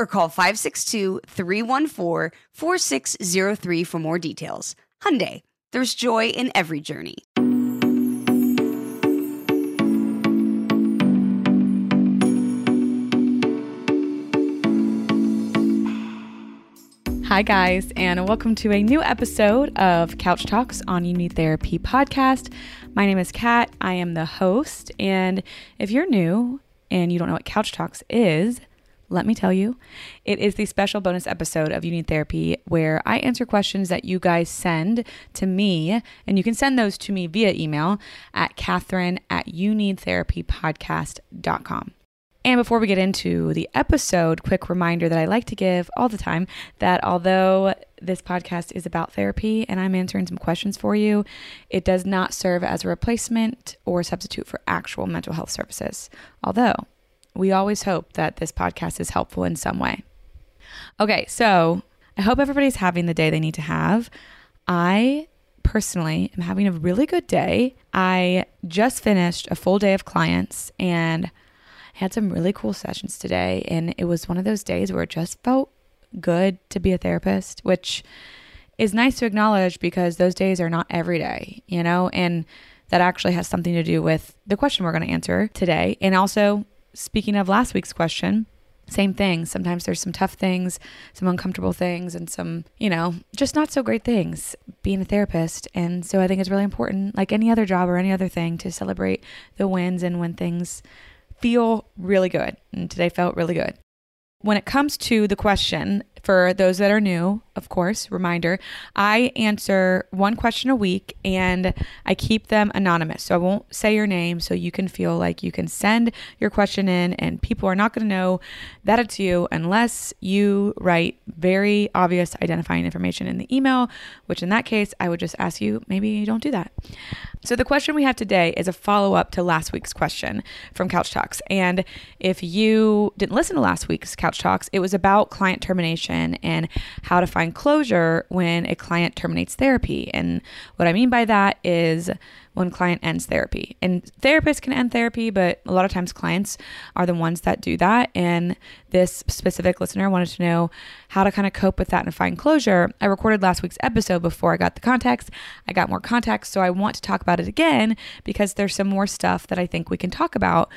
or call 562-314-4603 for more details. Hyundai, there's joy in every journey. Hi, guys, and welcome to a new episode of Couch Talks on Need Therapy podcast. My name is Kat. I am the host. And if you're new and you don't know what Couch Talks is, let me tell you, it is the special bonus episode of You Need Therapy where I answer questions that you guys send to me. And you can send those to me via email at Catherine at youneedtherapypodcast.com. And before we get into the episode, quick reminder that I like to give all the time that although this podcast is about therapy and I'm answering some questions for you, it does not serve as a replacement or substitute for actual mental health services. Although we always hope that this podcast is helpful in some way. Okay, so I hope everybody's having the day they need to have. I personally am having a really good day. I just finished a full day of clients and I had some really cool sessions today. And it was one of those days where it just felt good to be a therapist, which is nice to acknowledge because those days are not every day, you know? And that actually has something to do with the question we're going to answer today. And also, speaking of last week's question, same thing. Sometimes there's some tough things, some uncomfortable things, and some, you know, just not so great things being a therapist. And so I think it's really important, like any other job or any other thing, to celebrate the wins and when things feel really good. And today felt really good. When it comes to the question, for those that are new, of course, reminder, I answer one question a week and I keep them anonymous. So I won't say your name so you can feel like you can send your question in and people are not going to know that it's you unless you write very obvious identifying information in the email, which in that case, I would just ask you maybe you don't do that. So the question we have today is a follow up to last week's question from Couch Talks. And if you didn't listen to last week's Couch Talks, it was about client termination and how to find closure when a client terminates therapy. And what I mean by that is when client ends therapy. And therapists can end therapy, but a lot of times clients are the ones that do that. And this specific listener wanted to know how to kind of cope with that and find closure. I recorded last week's episode before I got the context. I got more context, so I want to talk about it again because there's some more stuff that I think we can talk about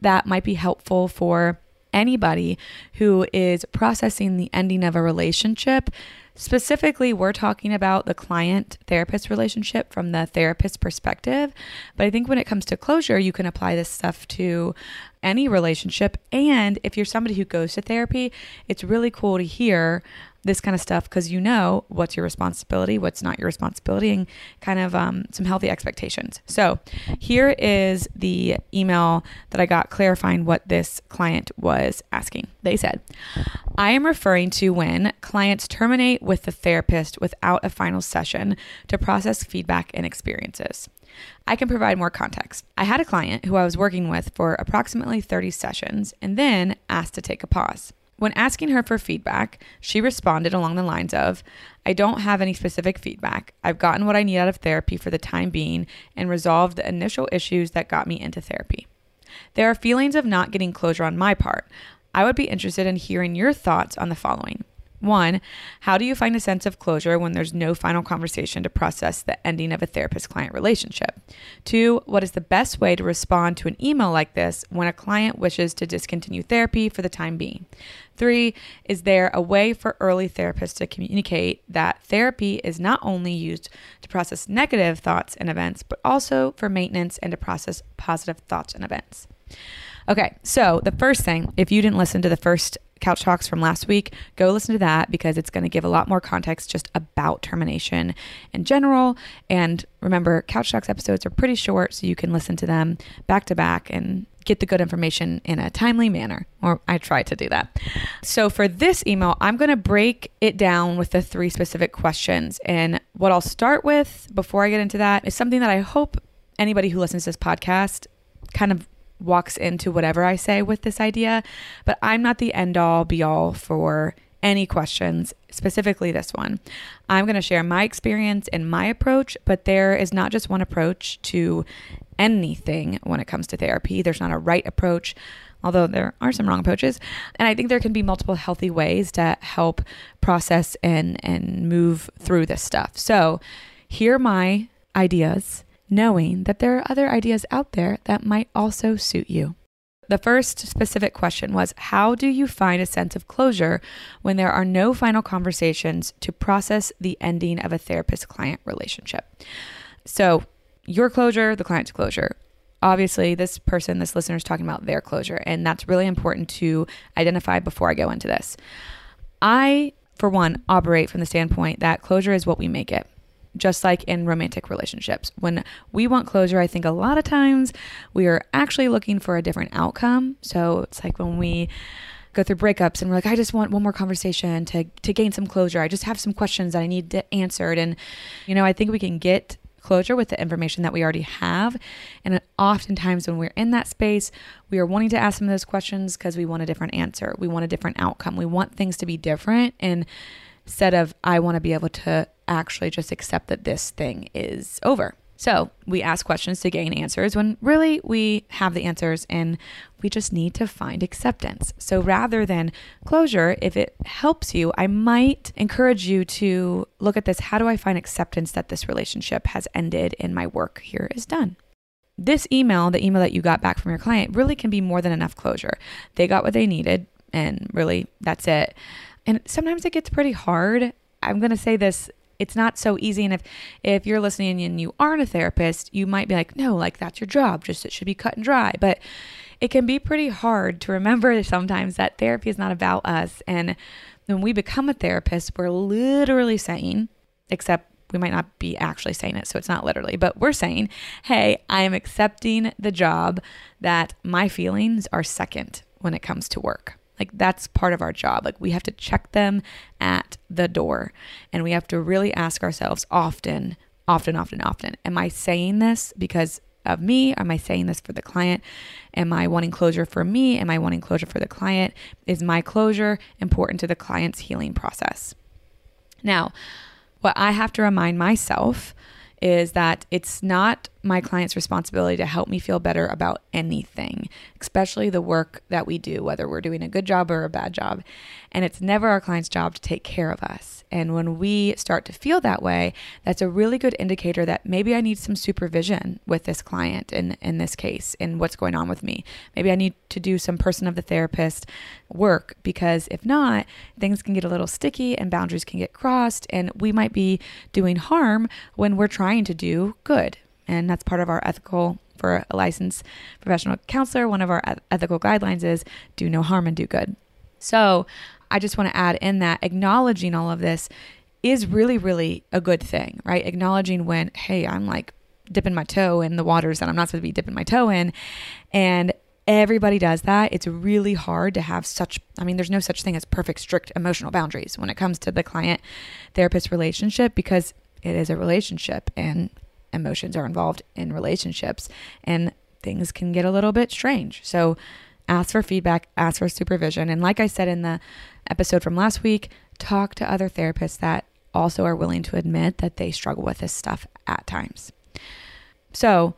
that might be helpful for anybody who is processing the ending of a relationship. Specifically, we're talking about the client therapist relationship from the therapist perspective. But I think when it comes to closure, you can apply this stuff to any relationship. And if you're somebody who goes to therapy, it's really cool to hear this kind of stuff because you know what's your responsibility, what's not your responsibility, and kind of um, some healthy expectations. So, here is the email that I got clarifying what this client was asking. They said, I am referring to when clients terminate with the therapist without a final session to process feedback and experiences. I can provide more context. I had a client who I was working with for approximately 30 sessions and then asked to take a pause. When asking her for feedback, she responded along the lines of, I don't have any specific feedback. I've gotten what I need out of therapy for the time being and resolved the initial issues that got me into therapy. There are feelings of not getting closure on my part. I would be interested in hearing your thoughts on the following. One, how do you find a sense of closure when there's no final conversation to process the ending of a therapist client relationship? Two, what is the best way to respond to an email like this when a client wishes to discontinue therapy for the time being? Three, is there a way for early therapists to communicate that therapy is not only used to process negative thoughts and events, but also for maintenance and to process positive thoughts and events? Okay, so the first thing, if you didn't listen to the first Couch Talks from last week, go listen to that because it's going to give a lot more context just about termination in general. And remember, Couch Talks episodes are pretty short, so you can listen to them back to back and get the good information in a timely manner, or I try to do that. So, for this email, I'm going to break it down with the three specific questions. And what I'll start with before I get into that is something that I hope anybody who listens to this podcast kind of walks into whatever I say with this idea, but I'm not the end all be all for any questions, specifically this one. I'm going to share my experience and my approach, but there is not just one approach to anything when it comes to therapy. There's not a right approach, although there are some wrong approaches. And I think there can be multiple healthy ways to help process and and move through this stuff. So, here are my ideas knowing that there are other ideas out there that might also suit you. The first specific question was How do you find a sense of closure when there are no final conversations to process the ending of a therapist client relationship? So, your closure, the client's closure. Obviously, this person, this listener is talking about their closure, and that's really important to identify before I go into this. I, for one, operate from the standpoint that closure is what we make it just like in romantic relationships. When we want closure, I think a lot of times we are actually looking for a different outcome. So it's like when we go through breakups and we're like, I just want one more conversation to to gain some closure. I just have some questions that I need to answered. And you know, I think we can get closure with the information that we already have. And oftentimes when we're in that space, we are wanting to ask some of those questions because we want a different answer. We want a different outcome. We want things to be different. And instead of I want to be able to actually just accept that this thing is over. So we ask questions to gain answers when really we have the answers and we just need to find acceptance. So rather than closure, if it helps you, I might encourage you to look at this how do I find acceptance that this relationship has ended and my work here is done? This email, the email that you got back from your client, really can be more than enough closure. They got what they needed, and really that's it. And sometimes it gets pretty hard. I'm going to say this it's not so easy and if if you're listening and you aren't a therapist you might be like no like that's your job just it should be cut and dry but it can be pretty hard to remember sometimes that therapy is not about us and when we become a therapist we're literally saying except we might not be actually saying it so it's not literally but we're saying hey i am accepting the job that my feelings are second when it comes to work like that's part of our job. Like we have to check them at the door and we have to really ask ourselves often, often, often, often, am I saying this because of me? Am I saying this for the client? Am I wanting closure for me? Am I wanting closure for the client? Is my closure important to the client's healing process? Now, what I have to remind myself is that it's not my client's responsibility to help me feel better about anything, especially the work that we do, whether we're doing a good job or a bad job. And it's never our client's job to take care of us. And when we start to feel that way, that's a really good indicator that maybe I need some supervision with this client in, in this case, in what's going on with me. Maybe I need to do some person of the therapist work because if not, things can get a little sticky and boundaries can get crossed. And we might be doing harm when we're trying to do good. And that's part of our ethical for a licensed professional counselor. One of our ethical guidelines is do no harm and do good. So I just want to add in that acknowledging all of this is really, really a good thing, right? Acknowledging when, hey, I'm like dipping my toe in the waters that I'm not supposed to be dipping my toe in. And everybody does that. It's really hard to have such, I mean, there's no such thing as perfect, strict emotional boundaries when it comes to the client therapist relationship because it is a relationship and emotions are involved in relationships and things can get a little bit strange. So ask for feedback, ask for supervision. And like I said in the episode from last week, talk to other therapists that also are willing to admit that they struggle with this stuff at times. So,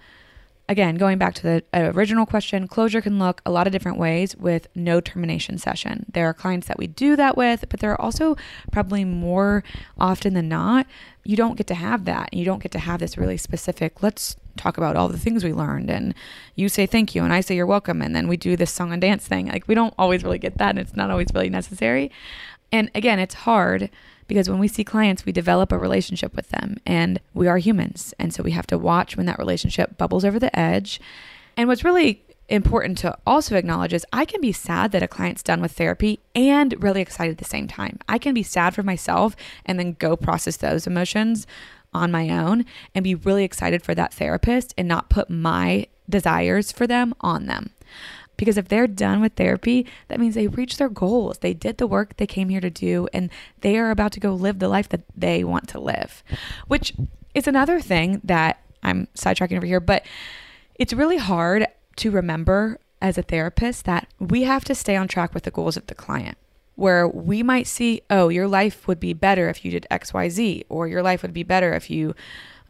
again, going back to the uh, original question, closure can look a lot of different ways with no termination session. There are clients that we do that with, but there are also probably more often than not, you don't get to have that. You don't get to have this really specific, let's talk about all the things we learned and you say thank you and I say you're welcome and then we do this song and dance thing. Like we don't always really get that and it's not always really necessary. And again, it's hard because when we see clients, we develop a relationship with them and we are humans. And so we have to watch when that relationship bubbles over the edge. And what's really important to also acknowledge is I can be sad that a client's done with therapy and really excited at the same time. I can be sad for myself and then go process those emotions on my own and be really excited for that therapist and not put my desires for them on them. Because if they're done with therapy, that means they reached their goals. They did the work they came here to do, and they are about to go live the life that they want to live, which is another thing that I'm sidetracking over here, but it's really hard to remember as a therapist that we have to stay on track with the goals of the client. Where we might see, oh, your life would be better if you did XYZ, or your life would be better if you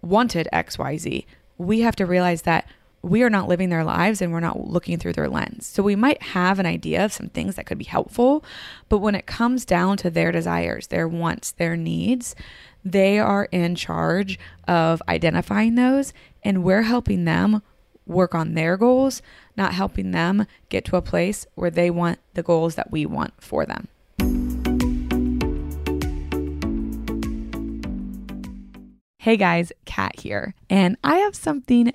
wanted XYZ. We have to realize that we are not living their lives and we're not looking through their lens. So we might have an idea of some things that could be helpful, but when it comes down to their desires, their wants, their needs, they are in charge of identifying those and we're helping them work on their goals, not helping them get to a place where they want the goals that we want for them. Hey guys, Kat here, and I have something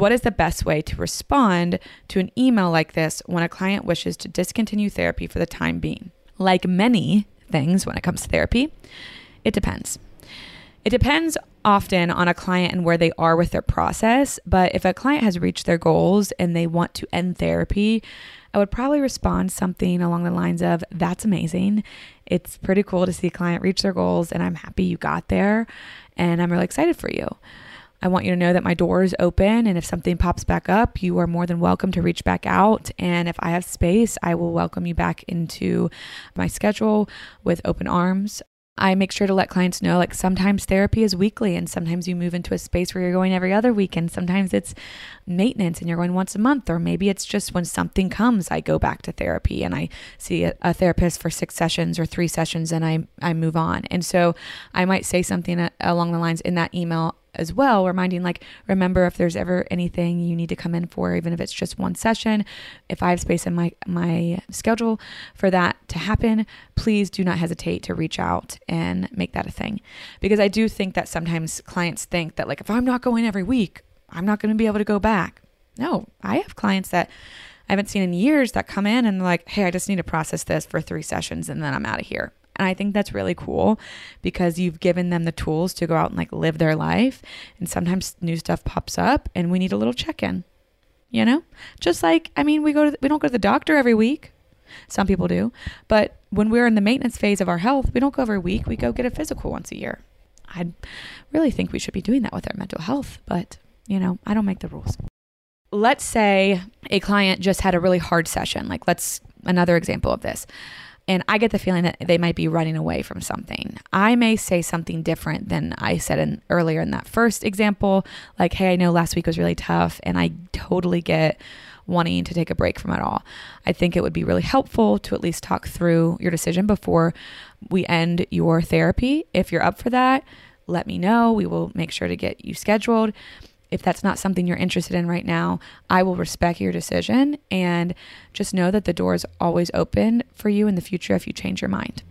what is the best way to respond to an email like this when a client wishes to discontinue therapy for the time being? Like many things when it comes to therapy, it depends. It depends often on a client and where they are with their process, but if a client has reached their goals and they want to end therapy, I would probably respond something along the lines of, That's amazing. It's pretty cool to see a client reach their goals, and I'm happy you got there, and I'm really excited for you. I want you to know that my door is open, and if something pops back up, you are more than welcome to reach back out. And if I have space, I will welcome you back into my schedule with open arms. I make sure to let clients know like sometimes therapy is weekly and sometimes you move into a space where you're going every other week and sometimes it's maintenance and you're going once a month or maybe it's just when something comes I go back to therapy and I see a, a therapist for 6 sessions or 3 sessions and I I move on. And so I might say something uh, along the lines in that email as well, reminding like, remember if there's ever anything you need to come in for, even if it's just one session, if I have space in my my schedule for that to happen, please do not hesitate to reach out and make that a thing. Because I do think that sometimes clients think that like if I'm not going every week, I'm not going to be able to go back. No, I have clients that I haven't seen in years that come in and like, hey, I just need to process this for three sessions and then I'm out of here. And I think that's really cool because you've given them the tools to go out and like live their life. And sometimes new stuff pops up and we need a little check in, you know? Just like, I mean, we go to, we don't go to the doctor every week. Some people do. But when we're in the maintenance phase of our health, we don't go every week. We go get a physical once a year. I really think we should be doing that with our mental health, but you know, I don't make the rules. Let's say a client just had a really hard session. Like, let's another example of this and I get the feeling that they might be running away from something. I may say something different than I said in, earlier in that first example, like, "Hey, I know last week was really tough, and I totally get wanting to take a break from it all." I think it would be really helpful to at least talk through your decision before we end your therapy. If you're up for that, let me know. We will make sure to get you scheduled if that's not something you're interested in right now, I will respect your decision and just know that the door is always open for you in the future if you change your mind.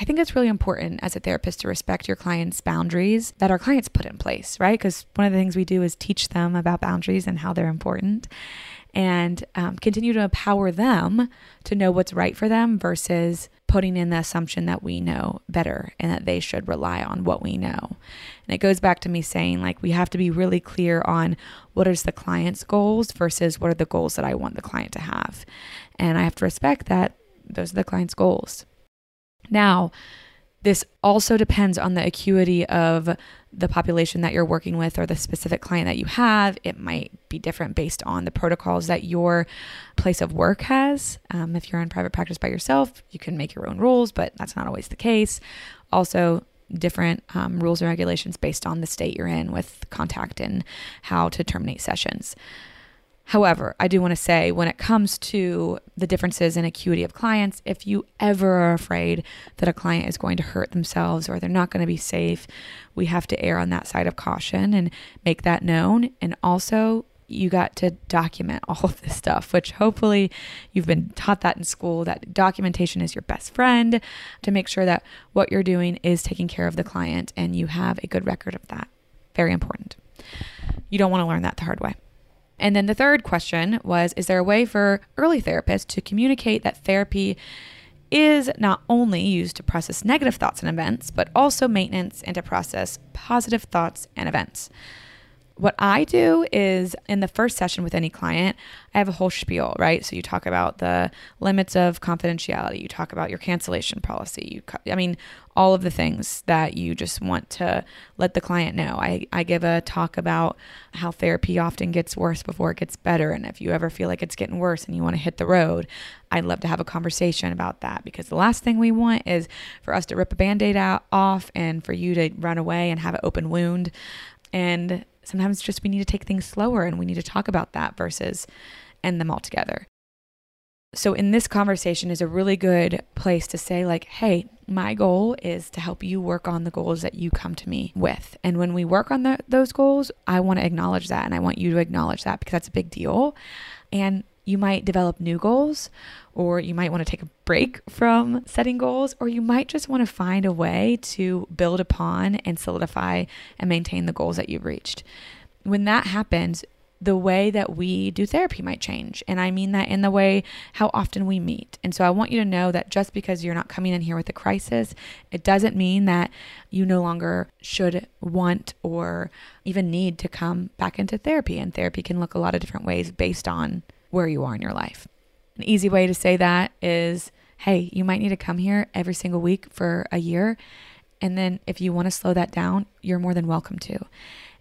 I think it's really important as a therapist to respect your clients' boundaries that our clients put in place, right? Because one of the things we do is teach them about boundaries and how they're important and um, continue to empower them to know what's right for them versus putting in the assumption that we know better and that they should rely on what we know. And it goes back to me saying, like, we have to be really clear on what is the client's goals versus what are the goals that I want the client to have. And I have to respect that those are the client's goals. Now, this also depends on the acuity of the population that you're working with or the specific client that you have. It might be different based on the protocols that your place of work has. Um, if you're in private practice by yourself, you can make your own rules, but that's not always the case. Also, different um, rules and regulations based on the state you're in with contact and how to terminate sessions. However, I do want to say when it comes to the differences in acuity of clients, if you ever are afraid that a client is going to hurt themselves or they're not going to be safe, we have to err on that side of caution and make that known. And also, you got to document all of this stuff, which hopefully you've been taught that in school that documentation is your best friend to make sure that what you're doing is taking care of the client and you have a good record of that. Very important. You don't want to learn that the hard way. And then the third question was Is there a way for early therapists to communicate that therapy is not only used to process negative thoughts and events, but also maintenance and to process positive thoughts and events? What I do is in the first session with any client, I have a whole spiel, right? So you talk about the limits of confidentiality, you talk about your cancellation policy, you I mean all of the things that you just want to let the client know. I I give a talk about how therapy often gets worse before it gets better. And if you ever feel like it's getting worse and you want to hit the road, I'd love to have a conversation about that. Because the last thing we want is for us to rip a band-aid out off and for you to run away and have an open wound. And Sometimes just we need to take things slower and we need to talk about that versus end them all together. So, in this conversation, is a really good place to say, like, hey, my goal is to help you work on the goals that you come to me with. And when we work on the, those goals, I want to acknowledge that and I want you to acknowledge that because that's a big deal. And you might develop new goals, or you might want to take a break from setting goals, or you might just want to find a way to build upon and solidify and maintain the goals that you've reached. When that happens, the way that we do therapy might change. And I mean that in the way how often we meet. And so I want you to know that just because you're not coming in here with a crisis, it doesn't mean that you no longer should want or even need to come back into therapy. And therapy can look a lot of different ways based on where you are in your life. An easy way to say that is hey, you might need to come here every single week for a year. And then if you want to slow that down, you're more than welcome to.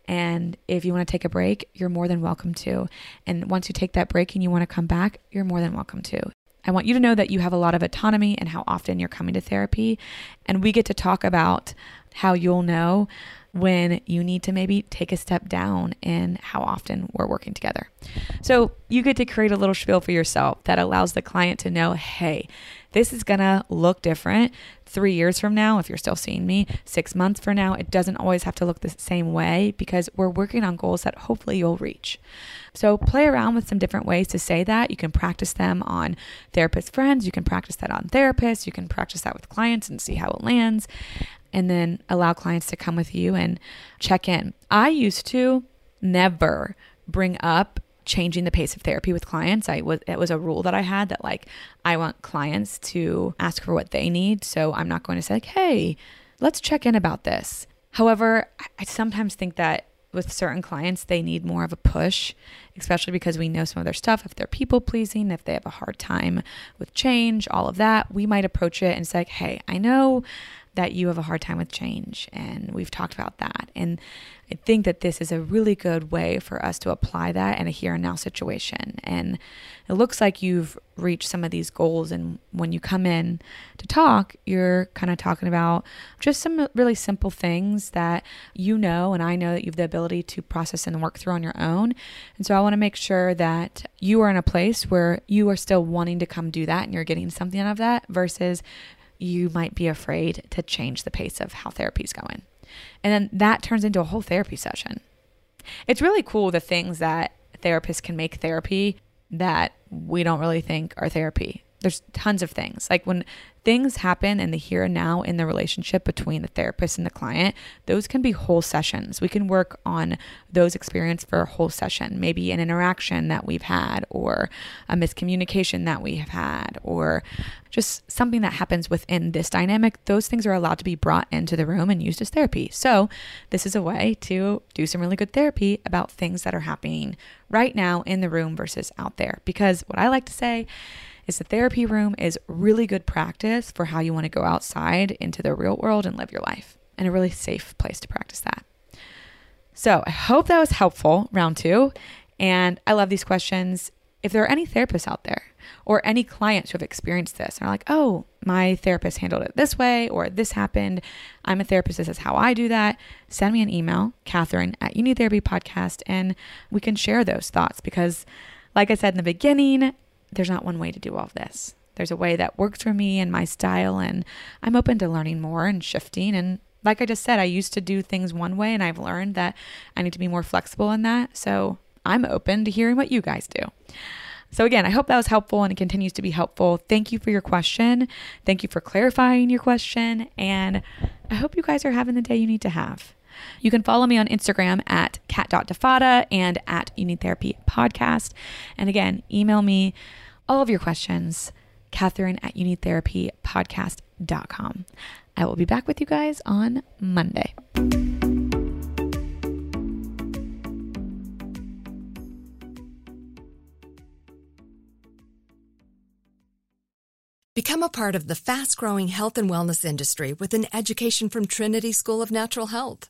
And if you want to take a break, you're more than welcome to. And once you take that break and you want to come back, you're more than welcome to. I want you to know that you have a lot of autonomy and how often you're coming to therapy. And we get to talk about how you'll know when you need to maybe take a step down in how often we're working together. So you get to create a little spiel for yourself that allows the client to know hey, this is to look different three years from now, if you're still seeing me, six months from now. It doesn't always have to look the same way because we're working on goals that hopefully you'll reach. So play around with some different ways to say that. You can practice them on therapist friends, you can practice that on therapists, you can practice that with clients and see how it lands and then allow clients to come with you and check in. I used to never bring up changing the pace of therapy with clients. I was it was a rule that I had that like I want clients to ask for what they need, so I'm not going to say like, "Hey, let's check in about this." However, I sometimes think that with certain clients, they need more of a push, especially because we know some of their stuff. If they're people pleasing, if they have a hard time with change, all of that, we might approach it and say, Hey, I know that you have a hard time with change. And we've talked about that. And I think that this is a really good way for us to apply that in a here and now situation. And it looks like you've reached some of these goals. And when you come in to talk, you're kind of talking about just some really simple things that you know, and I know that you have the ability to process and work through on your own. And so I want to make sure that you are in a place where you are still wanting to come do that and you're getting something out of that versus you might be afraid to change the pace of how therapy's going. And then that turns into a whole therapy session. It's really cool the things that therapists can make therapy that we don't really think are therapy. There's tons of things. Like when things happen in the here and now in the relationship between the therapist and the client, those can be whole sessions. We can work on those experiences for a whole session, maybe an interaction that we've had, or a miscommunication that we have had, or just something that happens within this dynamic. Those things are allowed to be brought into the room and used as therapy. So, this is a way to do some really good therapy about things that are happening right now in the room versus out there. Because what I like to say is the therapy room is really good practice for how you want to go outside into the real world and live your life and a really safe place to practice that. So I hope that was helpful, round two. And I love these questions. If there are any therapists out there or any clients who have experienced this and are like, oh, my therapist handled it this way or this happened, I'm a therapist, this is how I do that, send me an email, Catherine at You Need Therapy Podcast, and we can share those thoughts because, like I said in the beginning, there's not one way to do all of this. There's a way that works for me and my style, and I'm open to learning more and shifting. And like I just said, I used to do things one way, and I've learned that I need to be more flexible in that. So I'm open to hearing what you guys do. So, again, I hope that was helpful and it continues to be helpful. Thank you for your question. Thank you for clarifying your question. And I hope you guys are having the day you need to have. You can follow me on Instagram at cat.defada and at You Need Therapy Podcast. And again, email me all of your questions, Catherine at youneedtherapypodcast.com. I will be back with you guys on Monday. Become a part of the fast growing health and wellness industry with an education from Trinity School of Natural Health.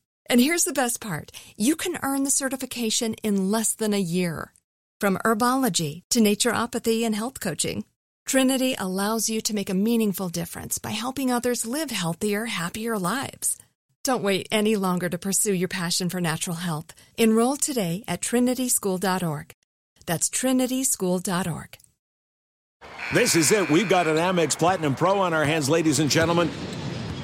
And here's the best part you can earn the certification in less than a year. From herbology to naturopathy and health coaching, Trinity allows you to make a meaningful difference by helping others live healthier, happier lives. Don't wait any longer to pursue your passion for natural health. Enroll today at trinityschool.org. That's trinityschool.org. This is it. We've got an Amex Platinum Pro on our hands, ladies and gentlemen.